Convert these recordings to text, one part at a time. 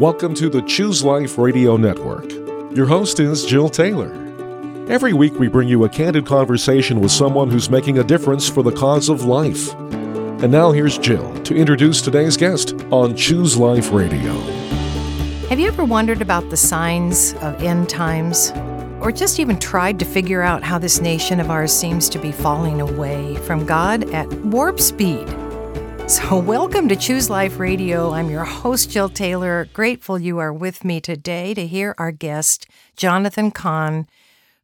Welcome to the Choose Life Radio Network. Your host is Jill Taylor. Every week, we bring you a candid conversation with someone who's making a difference for the cause of life. And now, here's Jill to introduce today's guest on Choose Life Radio. Have you ever wondered about the signs of end times? Or just even tried to figure out how this nation of ours seems to be falling away from God at warp speed? So, welcome to Choose Life Radio. I'm your host, Jill Taylor. Grateful you are with me today to hear our guest, Jonathan Cahn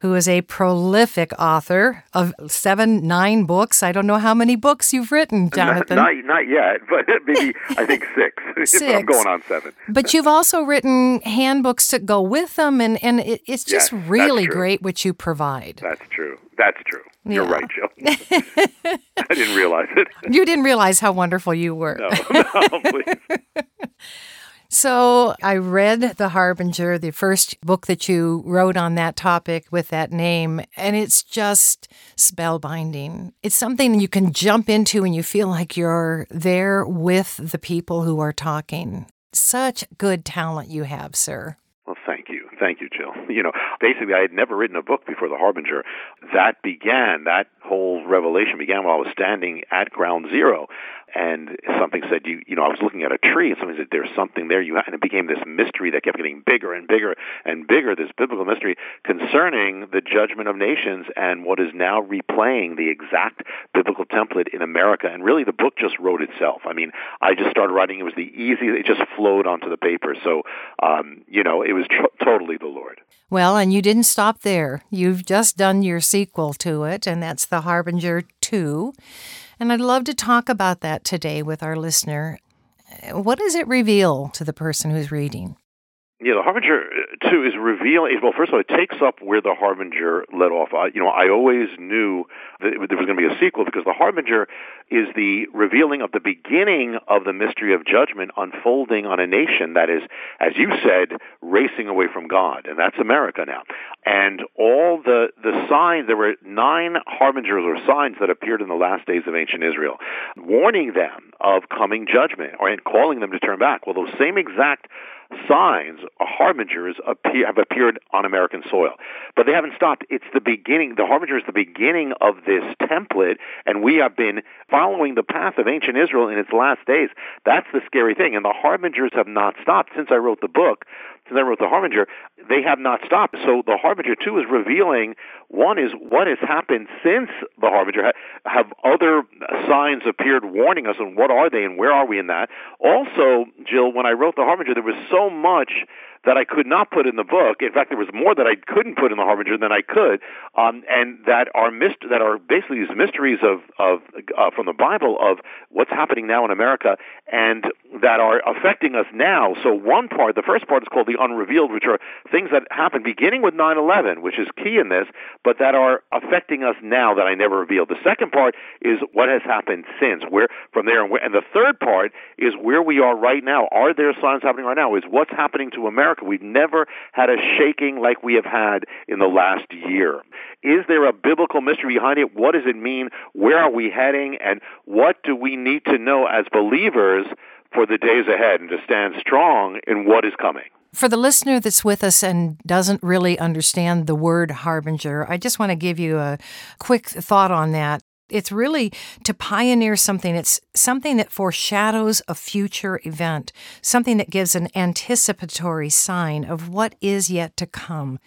who is a prolific author of seven, nine books. I don't know how many books you've written, Jonathan. Not, not, not yet, but maybe I think six. six. I'm going on seven. But you've also written handbooks to go with them, and, and it, it's just yes, really great what you provide. That's true. That's true. You're right, Jill. I didn't realize it. You didn't realize how wonderful you were. No, no, please. So I read The Harbinger, the first book that you wrote on that topic with that name, and it's just spellbinding. It's something you can jump into and you feel like you're there with the people who are talking. Such good talent you have, sir. Well, thank you. Thank you, Jill. You know, basically, I had never written a book before The Harbinger. That began, that whole revelation began while I was standing at ground zero and something said you you know I was looking at a tree and something said there's something there. You and it became this mystery that kept getting bigger and bigger and bigger this biblical mystery concerning the judgment of nations and what is now replaying the exact biblical template in America. And really the book just wrote itself. I mean I just started writing. It was the easy it just flowed onto the paper. So um, you know it was tr- totally the Lord. Well and you didn't stop there. You've just done your sequel to it and that's the Harbinger 2 and I'd love to talk about that today with our listener. What does it reveal to the person who's reading? Yeah, the Harbinger uh, 2 is revealing. Well, first of all, it takes up where the Harbinger let off. I, you know, I always knew that there was going to be a sequel because the Harbinger is the revealing of the beginning of the mystery of judgment unfolding on a nation that is, as you said, racing away from God, and that's America now. And all the the signs there were nine harbingers or signs that appeared in the last days of ancient Israel, warning them of coming judgment or and calling them to turn back. Well, those same exact signs, uh, harbingers, appear, have appeared on American soil. But they haven't stopped. It's the beginning. The harbinger is the beginning of this template, and we have been following the path of ancient Israel in its last days. That's the scary thing. And the harbingers have not stopped. Since I wrote the book, since I wrote The Harbinger, they have not stopped. So The Harbinger, 2, is revealing, one is what has happened since The Harbinger. Have other signs appeared warning us, and what are they, and where are we in that? Also, Jill, when I wrote The Harbinger, there was so much that I could not put in the book. In fact, there was more that I couldn't put in the Harbinger than I could, um, and that are myst- that are basically these mysteries of of uh, from the Bible of what's happening now in America, and that are affecting us now. So one part, the first part, is called the unrevealed, which are things that happened beginning with 9/11, which is key in this, but that are affecting us now that I never revealed. The second part is what has happened since, where from there, and, where, and the third part is where we are right now. Are there signs happening right now? Is what's happening to America? America. We've never had a shaking like we have had in the last year. Is there a biblical mystery behind it? What does it mean? Where are we heading? And what do we need to know as believers for the days ahead and to stand strong in what is coming? For the listener that's with us and doesn't really understand the word harbinger, I just want to give you a quick thought on that. It's really to pioneer something. It's something that foreshadows a future event, something that gives an anticipatory sign of what is yet to come.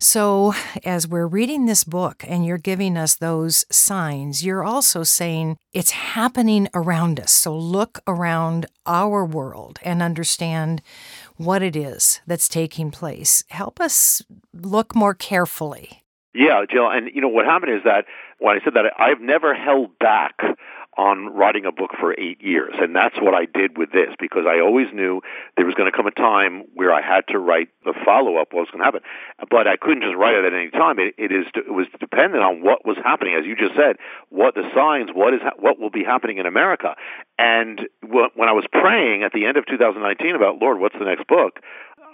So, as we're reading this book and you're giving us those signs, you're also saying it's happening around us. So, look around our world and understand what it is that's taking place. Help us look more carefully. Yeah, Jill. And, you know, what happened is that when I said that, I've never held back on writing a book for eight years. And that's what I did with this because I always knew there was going to come a time where I had to write the follow-up, what was going to happen. But I couldn't just write it at any time. It, it is, it was dependent on what was happening. As you just said, what the signs, what is, what will be happening in America. And when I was praying at the end of 2019 about, Lord, what's the next book?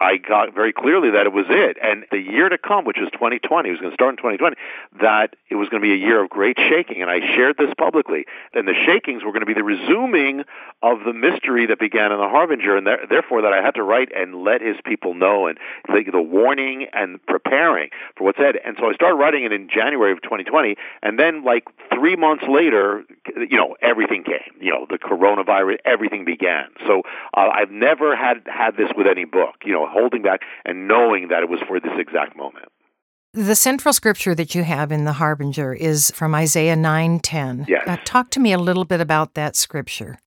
I got very clearly that it was it. And the year to come, which was 2020, it was going to start in 2020, that it was going to be a year of great shaking. And I shared this publicly. And the shakings were going to be the resuming of the mystery that began in the Harbinger, and therefore that I had to write and let his people know and the, the warning and preparing for what's ahead. And so I started writing it in January of 2020, and then like three months later, you know, everything came. You know, the coronavirus, everything began. So uh, I've never had had this with any book. You know, holding back and knowing that it was for this exact moment. The central scripture that you have in the Harbinger is from Isaiah 9:10. Yes. Uh, talk to me a little bit about that scripture.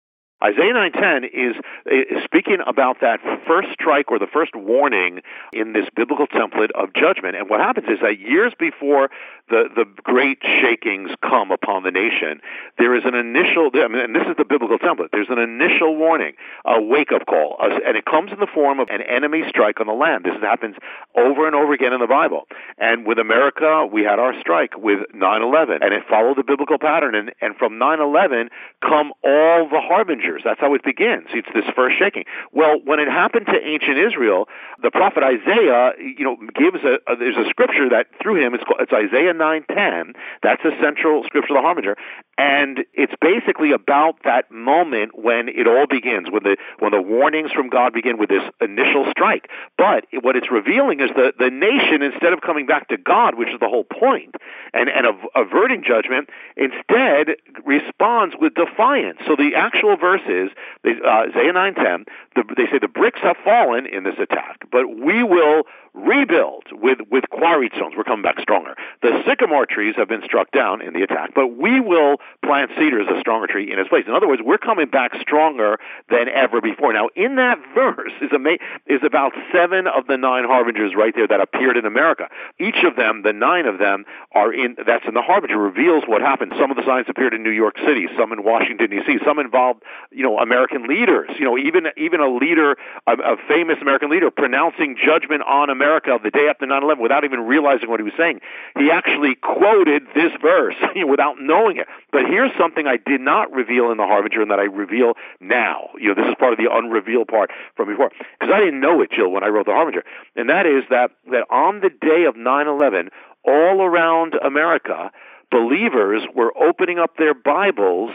Isaiah 9:10 is, is speaking about that first strike or the first warning in this biblical template of judgment. And what happens is that years before the, the great shakings come upon the nation, there is an initial, and this is the biblical template, there's an initial warning, a wake-up call, and it comes in the form of an enemy strike on the land. This happens over and over again in the Bible. And with America, we had our strike with 9-11, and it followed the biblical pattern. And, and from 9-11 come all the harbingers that's how it begins. It's this first shaking. Well, when it happened to ancient Israel, the prophet Isaiah, you know, gives a, a there's a scripture that through him it's called, it's Isaiah 9:10. That's a central scripture of the harbinger, and it's basically about that moment when it all begins, when the when the warnings from God begin with this initial strike. But what it's revealing is that the nation, instead of coming back to God, which is the whole point, and and averting judgment, instead responds with defiance. So the actual verse is they, uh, Isaiah 9:10. The, they say the bricks have fallen in this attack, but we will rebuild with, with quarried stones. We're coming back stronger. The sycamore trees have been struck down in the attack, but we will plant cedars, a stronger tree, in its place. In other words, we're coming back stronger than ever before. Now, in that verse is, ama- is about seven of the nine harbingers right there that appeared in America. Each of them, the nine of them, are in, that's in the harbinger, reveals what happened. Some of the signs appeared in New York City, some in Washington, D.C., some involved, you know, American leaders, you know, even, even a leader, a, a famous American leader pronouncing judgment on America the day after 9/11 without even realizing what he was saying. He actually quoted this verse without knowing it. But here's something I did not reveal in the Harbinger and that I reveal now. You know, this is part of the unrevealed part from before because I didn't know it, Jill, when I wrote the Harbinger, and that is that that on the day of 9/11, all around America, believers were opening up their Bibles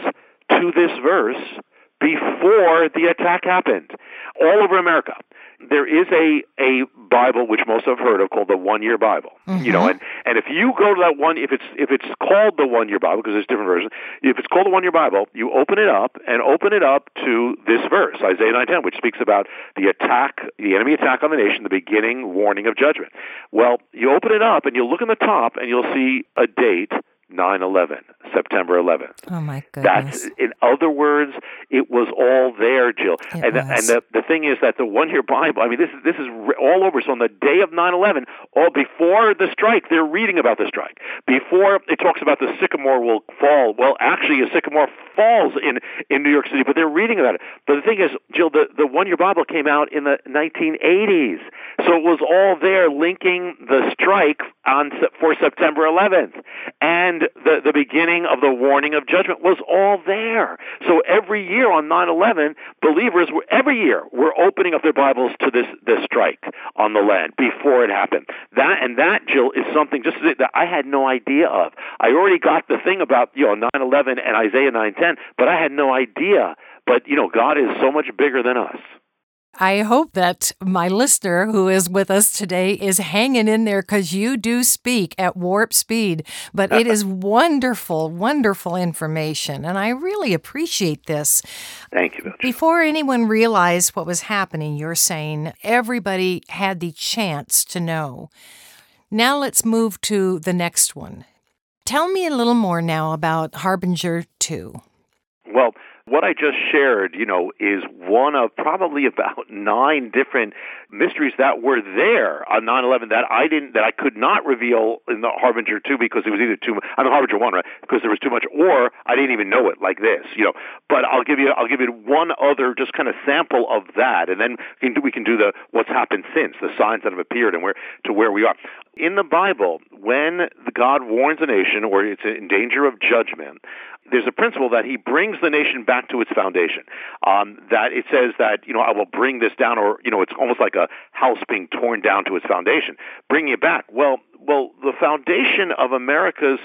to this verse before the attack happened all over America there is a a Bible which most have heard of called the One Year Bible. Mm-hmm. You know, and and if you go to that one, if it's if it's called the One Year Bible because there's different versions. If it's called the One Year Bible, you open it up and open it up to this verse, Isaiah 9:10, which speaks about the attack, the enemy attack on the nation, the beginning warning of judgment. Well, you open it up and you look in the top and you'll see a date 9/11, September 11th. Oh my goodness! That's in other words, it was all there, Jill. It and was. The, and the the thing is that the one year Bible. I mean, this is this is all over. So on the day of 9/11, all before the strike, they're reading about the strike. Before it talks about the sycamore will fall. Well, actually, a sycamore falls in in New York City, but they're reading about it. But the thing is, Jill, the the one year Bible came out in the 1980s, so it was all there, linking the strike on for September 11th and and the, the beginning of the warning of judgment was all there. So every year on 9-11, believers were, every year were opening up their Bibles to this, this strike on the land before it happened. That, and that, Jill, is something just that I had no idea of. I already got the thing about, you know, 9-11 and Isaiah 9-10, but I had no idea. But, you know, God is so much bigger than us. I hope that my listener who is with us today is hanging in there because you do speak at warp speed. But it is wonderful, wonderful information. And I really appreciate this. Thank you. Before anyone realized what was happening, you're saying everybody had the chance to know. Now let's move to the next one. Tell me a little more now about Harbinger 2. Well, what I just shared, you know, is one of probably about nine different mysteries that were there on 9/11 that I didn't, that I could not reveal in the Harbinger 2 because it was either too, I mean Harbinger 1, right? Because there was too much, or I didn't even know it like this, you know. But I'll give you, I'll give you one other just kind of sample of that, and then we can do, we can do the what's happened since, the signs that have appeared, and where to where we are. In the Bible, when God warns a nation or it's in danger of judgment, there's a principle that he brings the nation back to its foundation. Um, that it says that you know I will bring this down, or you know it's almost like a house being torn down to its foundation, bringing it back. Well, well, the foundation of America's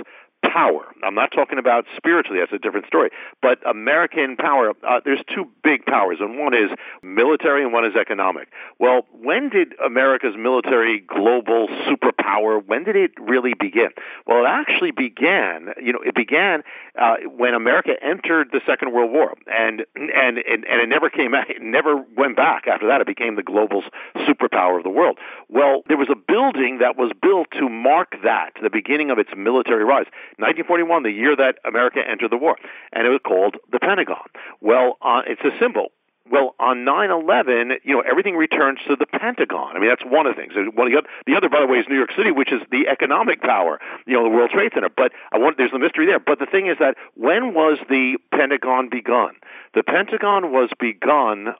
power. I'm not talking about spiritually, that's a different story. But American power, uh, there's two big powers, and one is military and one is economic. Well, when did America's military global superpower, when did it really begin? Well, it actually began, you know, it began uh, when America entered the Second World War, and, and, and, and it never came back, it never went back after that. It became the global superpower of the world. Well, there was a building that was built to mark that, the beginning of its military rise. 1941, the year that America entered the war, and it was called the Pentagon. Well, uh, it's a symbol. Well, on 9/11, you know, everything returns to the Pentagon. I mean, that's one of the things. One the other, the other, by the way, is New York City, which is the economic power, you know, the World Trade Center. But I want there's a mystery there. But the thing is that when was the Pentagon begun? The Pentagon was begun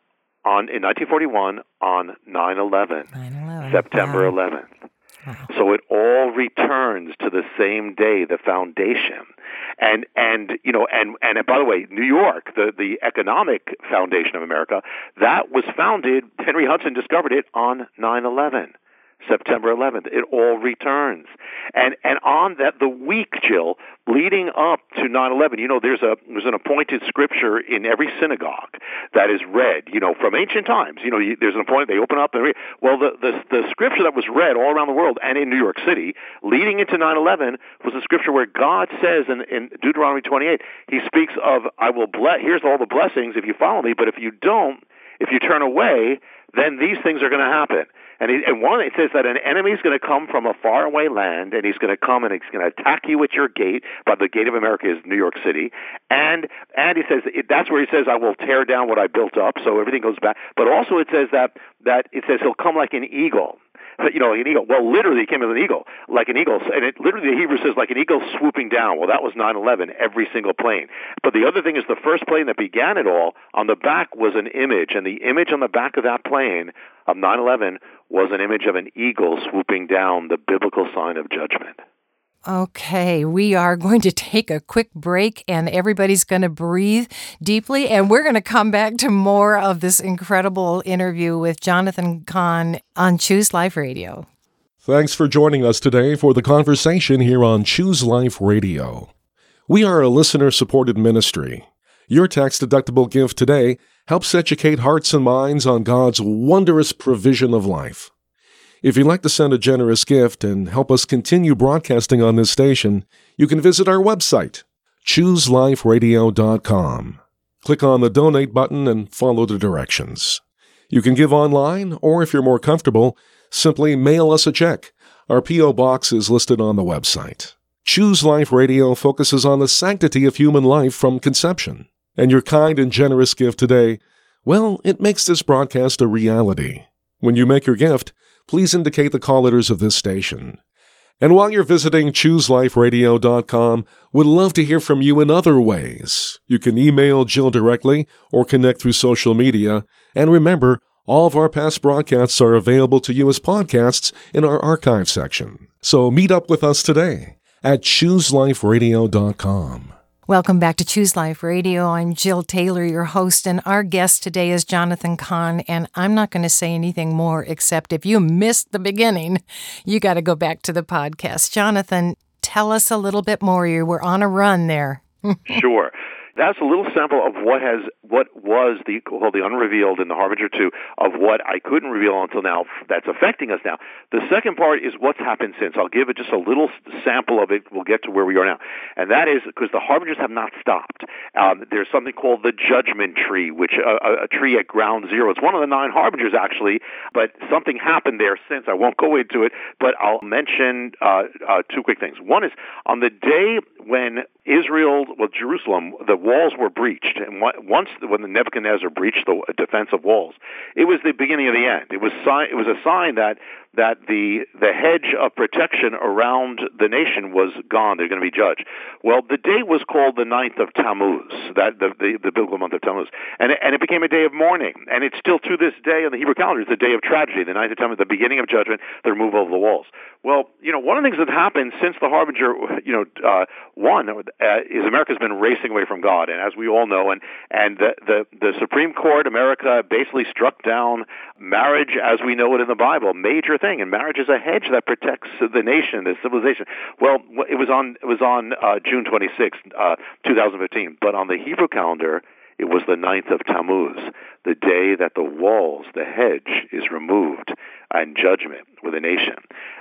on in 1941 on 9/11, 9/11. September wow. 11th. So it all returns to the same day, the foundation. And and you know and and by the way, New York, the the economic foundation of America, that was founded. Henry Hudson discovered it on 9/11. September 11th. It all returns. And and on that the week, Jill, leading up to 9/11, you know, there's a there's an appointed scripture in every synagogue that is read, you know, from ancient times. You know, you, there's an appointed they open up and read. Well, the, the the scripture that was read all around the world and in New York City leading into 9/11 was a scripture where God says in, in Deuteronomy 28, he speaks of I will bless here's all the blessings if you follow me, but if you don't, if you turn away, then these things are going to happen. And, he, and one, it says that an enemy is going to come from a faraway land, and he's going to come and he's going to attack you at your gate. But the gate of America is New York City, and and he says that's where he says, "I will tear down what I built up." So everything goes back. But also it says that that it says he'll come like an eagle you know, an eagle. Well, literally, it came as an eagle, like an eagle. And it literally, the Hebrew says, like an eagle swooping down. Well, that was 9/11. Every single plane. But the other thing is, the first plane that began it all on the back was an image, and the image on the back of that plane of 9/11 was an image of an eagle swooping down, the biblical sign of judgment. Okay, we are going to take a quick break and everybody's going to breathe deeply. And we're going to come back to more of this incredible interview with Jonathan Cahn on Choose Life Radio. Thanks for joining us today for the conversation here on Choose Life Radio. We are a listener supported ministry. Your tax deductible gift today helps educate hearts and minds on God's wondrous provision of life. If you'd like to send a generous gift and help us continue broadcasting on this station, you can visit our website, chooseliferadio.com. Click on the donate button and follow the directions. You can give online, or if you're more comfortable, simply mail us a check. Our P.O. box is listed on the website. Choose Life Radio focuses on the sanctity of human life from conception. And your kind and generous gift today, well, it makes this broadcast a reality. When you make your gift, please indicate the call letters of this station. And while you're visiting chooseliferadio.com, we'd love to hear from you in other ways. You can email Jill directly or connect through social media. And remember, all of our past broadcasts are available to you as podcasts in our archive section. So meet up with us today at chooseliferadio.com. Welcome back to Choose Life Radio. I'm Jill Taylor, your host, and our guest today is Jonathan Cahn. And I'm not going to say anything more except if you missed the beginning, you got to go back to the podcast. Jonathan, tell us a little bit more. You were on a run there. sure. That's a little sample of what has what was the called the unrevealed in the Harbinger two of what I couldn't reveal until now that's affecting us now. The second part is what's happened since. I'll give it just a little sample of it. We'll get to where we are now, and that is because the harbingers have not stopped. Um, there's something called the judgment tree, which uh, a tree at ground zero. It's one of the nine harbingers actually, but something happened there since. I won't go into it, but I'll mention uh, uh, two quick things. One is on the day when Israel, well, Jerusalem, the walls were breached, and once when the Nebuchadnezzar breached the defensive walls, it was the beginning of the end. It was sign, it was a sign that that the the hedge of protection around the nation was gone. They're going to be judged. Well, the day was called the ninth of Tammuz, that the the, the biblical month of Tammuz, and it, and it became a day of mourning. And it's still to this day in the Hebrew calendar, it's a day of tragedy. The ninth of Tammuz, the beginning of judgment, the removal of the walls. Well, you know, one of the things that happened since the harbinger, you know, uh, one uh, is America's been racing away from God, and as we all know, and and the the, the Supreme Court, America basically struck down marriage as we know it in the Bible, major thing, and marriage is a hedge that protects the nation, the civilization. Well, it was on it was on uh, June 26, uh, 2015, but on the Hebrew calendar, it was the ninth of Tammuz, the day that the walls, the hedge, is removed and judgment with a nation.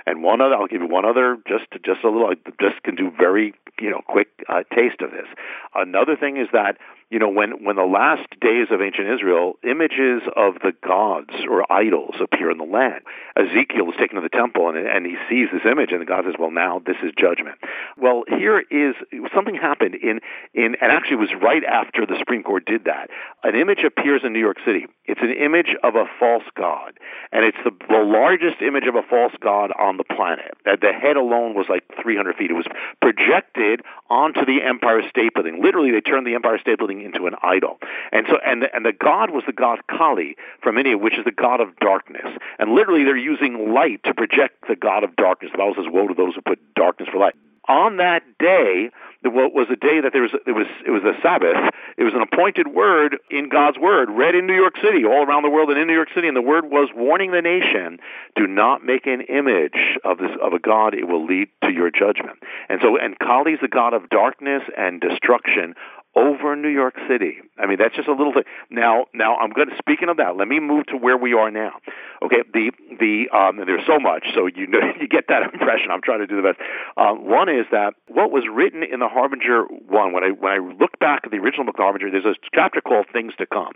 And one other, I'll give you one other, just just a little, just can do very you know quick uh, taste of this. Another thing is that you know, when, when the last days of ancient Israel, images of the gods or idols appear in the land. Ezekiel is taken to the temple and, and he sees this image and the God says, well, now this is judgment. Well, here is, something happened in, in, and actually it was right after the Supreme Court did that. An image appears in New York City. It's an image of a false god. And it's the, the largest image of a false god on the planet. The head alone was like 300 feet. It was projected onto the Empire State Building. Literally, they turned the Empire State Building into an idol. And so, and the, and the god was the god Kali from India, which is the god of darkness. And literally, they're using light to project the god of darkness. The Bible says, "Woe to those who put darkness for light." On that day, what was a day that there was it was it was a Sabbath. It was an appointed word in God's word, read in New York City, all around the world, and in New York City. And the word was warning the nation: do not make an image of this of a god; it will lead to your judgment. And so, and Kali is the god of darkness and destruction over New York City. I mean, that's just a little thing. Now, now I'm going to, speaking of that, let me move to where we are now. Okay, the, the, um, there's so much, so you know, you get that impression. I'm trying to do the best. Um, one is that what was written in the Harbinger one, when I, when I look back at the original book, The Harbinger, there's a chapter called Things to Come.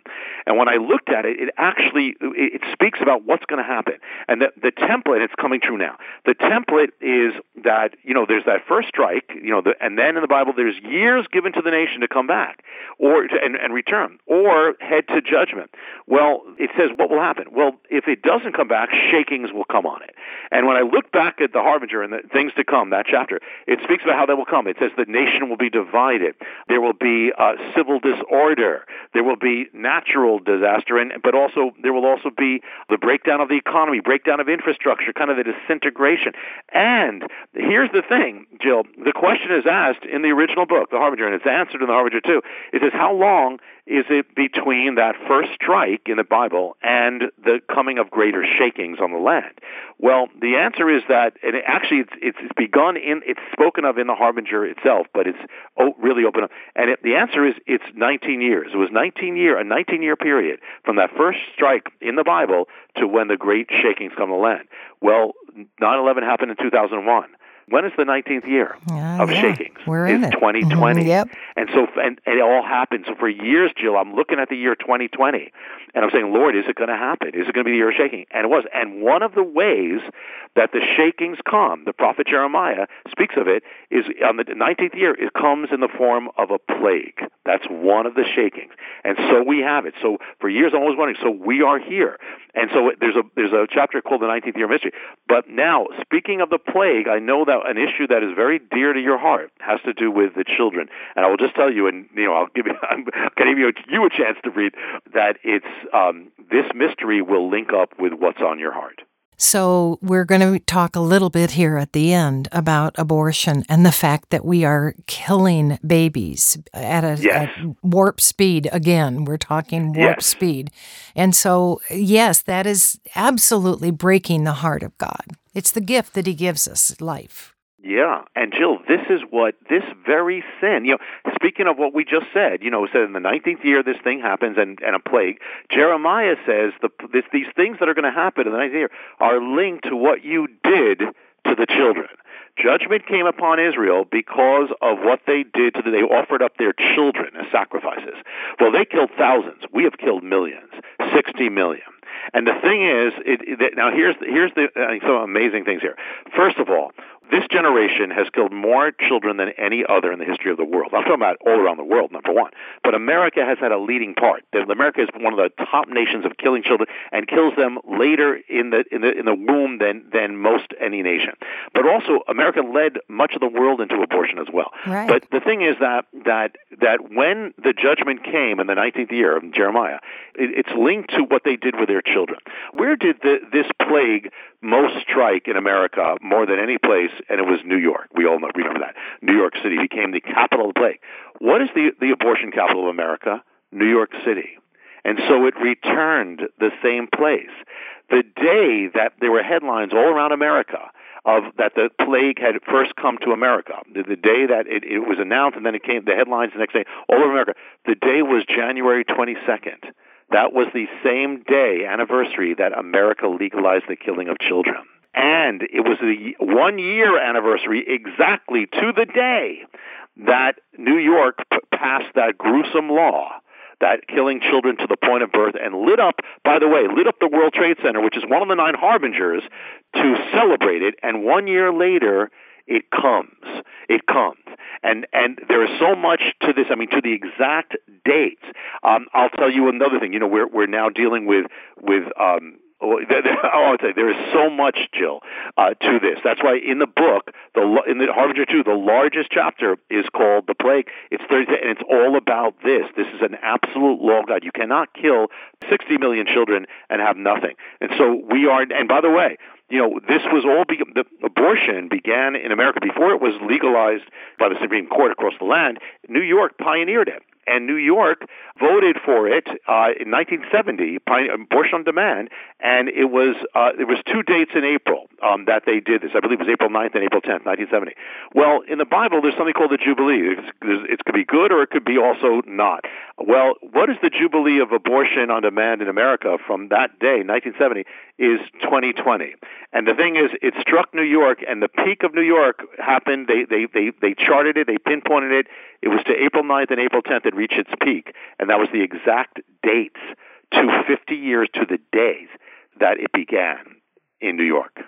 And when I looked at it, it actually, it, it speaks about what's going to happen. And the, the template, it's coming true now. The template is that, you know, there's that first strike, you know, the, and then in the Bible, there's years given to the nation to come back or and, and return or head to judgment. Well, it says what will happen. Well, if it doesn't come back, shakings will come on it. And when I look back at the harbinger and the things to come, that chapter, it speaks about how that will come. It says the nation will be divided. There will be uh, civil disorder. There will be natural disaster, and but also there will also be the breakdown of the economy, breakdown of infrastructure, kind of the disintegration. And here's the thing, Jill. The question is asked in the original book, The Harbinger, and it's answered in The Harbinger too. It says, how long is it between that first strike in the Bible and the coming of greater shakings on the land? Well, the answer is that, and it actually it's, it's begun in, it's spoken of in the Harbinger itself, but it's really open up. And it, the answer is it's 19 years. It was 19 year, a 19 year period from that first strike in the Bible to when the great shakings come to land. Well, 9/11 happened in 2001. When is the 19th year uh, of yeah. shakings? We're in it's it. 2020. Mm-hmm. Yep. And so, and, and, it all happened. So for years, Jill, I'm looking at the year 2020, and I'm saying, Lord, is it going to happen? Is it going to be the year of shaking? And it was. And one of the ways that the shakings come, the prophet Jeremiah speaks of it, is on the 19th year, it comes in the form of a plague. That's one of the shakings. And so we have it. So for years, I'm always wondering, so we are here. And so there's a, there's a chapter called the 19th year mystery. But now, speaking of the plague, I know that an issue that is very dear to your heart has to do with the children. And I will just tell you, and you know, I'll give you, I'm going to give you, you a chance to read that it's um, this mystery will link up with what's on your heart. So, we're going to talk a little bit here at the end about abortion and the fact that we are killing babies at a yes. at warp speed. Again, we're talking warp yes. speed. And so, yes, that is absolutely breaking the heart of God. It's the gift that He gives us life. Yeah, and Jill, this is what this very sin. You know, speaking of what we just said, you know, said in the nineteenth year this thing happens and, and a plague. Jeremiah says the this, these things that are going to happen in the nineteenth year are linked to what you did to the children. Judgment came upon Israel because of what they did to the, they offered up their children as sacrifices. Well, they killed thousands. We have killed millions, 60 million. And the thing is, it, it, now here's here's the uh, some amazing things here. First of all, this generation has killed more children than any other in the history of the world. I'm talking about all around the world, number one. But America has had a leading part. America is one of the top nations of killing children and kills them later in the in the in the womb than than most any nation. But also, America led much of the world into abortion as well. Right. But the thing is that that that when the judgment came in the 19th year of Jeremiah, it, it's linked to what they did with their children. Where did the, this plague most strike in America more than any place? And it was New York. We all know, remember that. New York City became the capital of the plague. What is the, the abortion capital of America? New York City. And so it returned the same place. The day that there were headlines all around America of that the plague had first come to America. The, the day that it, it was announced and then it came the headlines the next day all over America. The day was January 22nd. That was the same day anniversary that America legalized the killing of children. And it was the one year anniversary exactly to the day that New York p- passed that gruesome law that killing children to the point of birth and lit up, by the way, lit up the World Trade Center, which is one of the nine harbingers, to celebrate it. And one year later, it comes. It comes. And and there is so much to this. I mean, to the exact dates. Um, I'll tell you another thing. You know, we're we're now dealing with with um, Oh, I would say there is so much, Jill, uh, to this. That's why in the book, the in the Harbinger two, the largest chapter is called the plague. It's Thursday, and it's all about this. This is an absolute law God. You cannot kill 60 million children and have nothing. And so we are. And by the way, you know, this was all be- the abortion began in America before it was legalized by the Supreme Court across the land. New York pioneered it and New York voted for it uh, in 1970, abortion on demand, and it was uh, it was two dates in April um, that they did this. I believe it was April 9th and April 10th, 1970. Well, in the Bible, there's something called the Jubilee. It's, it could be good or it could be also not. Well, what is the Jubilee of abortion on demand in America from that day, 1970, is 2020. And the thing is, it struck New York, and the peak of New York happened. They they they they charted it, they pinpointed it. It was to April 9th and April 10th it reached its peak, and that was the exact dates to 50 years to the days that it began in New York.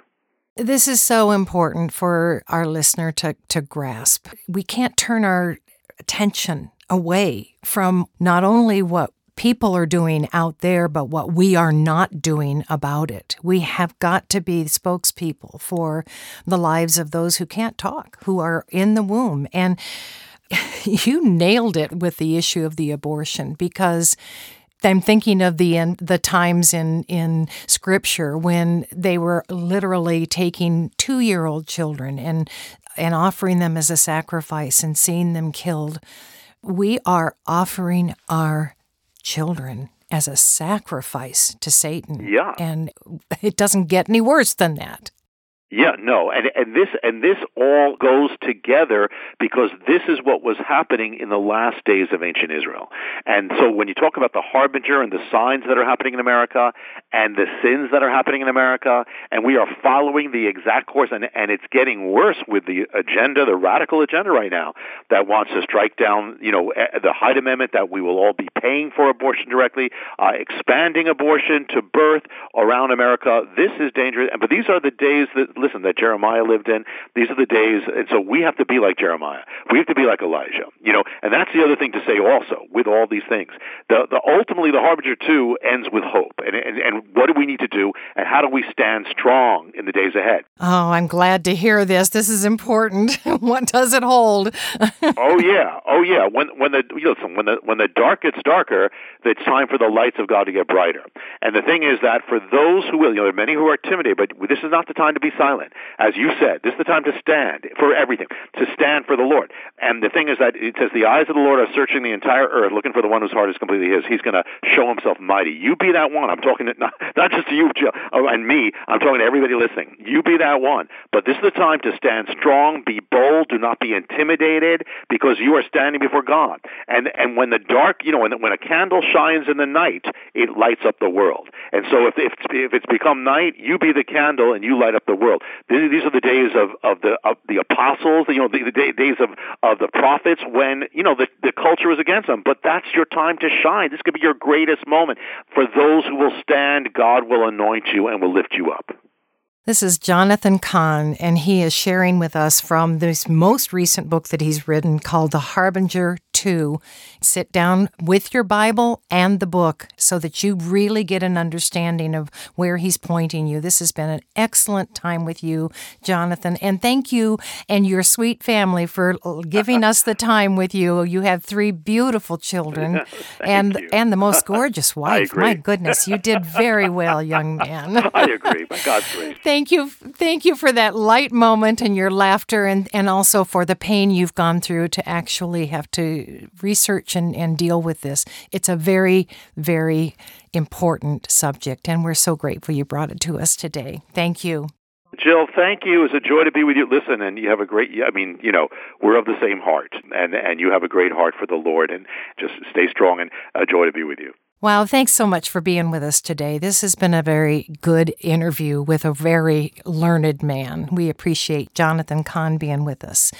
This is so important for our listener to, to grasp. We can't turn our attention away from not only what people are doing out there, but what we are not doing about it. We have got to be spokespeople for the lives of those who can't talk, who are in the womb. And you nailed it with the issue of the abortion because I'm thinking of the the times in in Scripture when they were literally taking two year old children and and offering them as a sacrifice and seeing them killed. We are offering our children as a sacrifice to Satan. Yeah, and it doesn't get any worse than that. Yeah, no, and and this and this all goes together because this is what was happening in the last days of ancient Israel. And so when you talk about the harbinger and the signs that are happening in America and the sins that are happening in America, and we are following the exact course, and and it's getting worse with the agenda, the radical agenda right now that wants to strike down, you know, the Hyde Amendment that we will all be paying for abortion directly, uh, expanding abortion to birth around America. This is dangerous, but these are the days that listen, that Jeremiah lived in. These are the days, and so we have to be like Jeremiah. We have to be like Elijah, you know. And that's the other thing to say also with all these things. The, the ultimately the harbinger 2 ends with hope, and, and and what do we need to do, and how do we stand strong in the days ahead? Oh, I'm glad to hear this. This is important. what does it hold? oh yeah, oh yeah. When when the you listen, when the when the dark gets darker, it's time for the lights of God to get brighter. And the thing is that for those who will, you know, there are many who are intimidated, but this is not the time to be silent silent. As you said, this is the time to stand for everything, to stand for the Lord. And the thing is that it says the eyes of the Lord are searching the entire earth, looking for the one whose heart is completely his. He's going to show himself mighty. You be that one. I'm talking to, not, not just to you Jill, oh, and me. I'm talking to everybody listening. You be that one. But this is the time to stand strong, be bold, do not be intimidated, because you are standing before God. And and when the dark, you know, when when a candle shines in the night, it lights up the world. And so if if, if it's become night, you be the candle and you light up the world. These are the days of, of the of the apostles, you know, the, the days of, of the prophets when, you know, the, the culture was against them. But that's your time to shine. This could be your greatest moment. For those who will stand, God will anoint you and will lift you up. This is Jonathan Cahn, and he is sharing with us from this most recent book that he's written called The Harbinger 2. Sit down with your Bible and the book so that you really get an understanding of where he's pointing you. This has been an excellent time with you, Jonathan, and thank you and your sweet family for giving us the time with you. You have three beautiful children and you. and the most gorgeous wife. My goodness, you did very well, young man. I agree. By God's grace. Thank you. Thank you for that light moment and your laughter and, and also for the pain you've gone through to actually have to research and, and deal with this. It's a very, very important subject, and we're so grateful you brought it to us today. Thank you. Jill, thank you. It was a joy to be with you. Listen, and you have a great, I mean, you know, we're of the same heart, and, and you have a great heart for the Lord, and just stay strong, and a joy to be with you. Wow, thanks so much for being with us today. This has been a very good interview with a very learned man. We appreciate Jonathan Cahn being with us.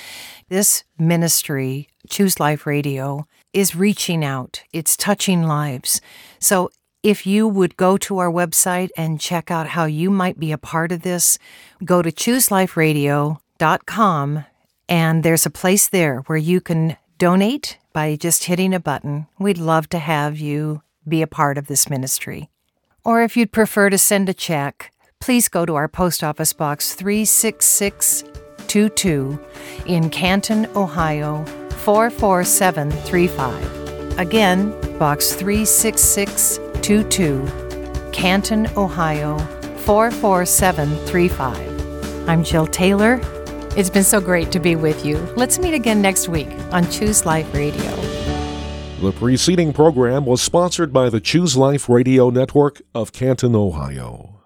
This ministry, Choose Life Radio, is reaching out, it's touching lives. So if you would go to our website and check out how you might be a part of this, go to chooseliferadio.com and there's a place there where you can donate by just hitting a button. We'd love to have you be a part of this ministry. Or if you'd prefer to send a check, please go to our post office box 36622 in Canton, Ohio 44735. Again, box 36622, Canton, Ohio 44735. I'm Jill Taylor. It's been so great to be with you. Let's meet again next week on Choose Life Radio. The preceding program was sponsored by the Choose Life Radio Network of Canton, Ohio.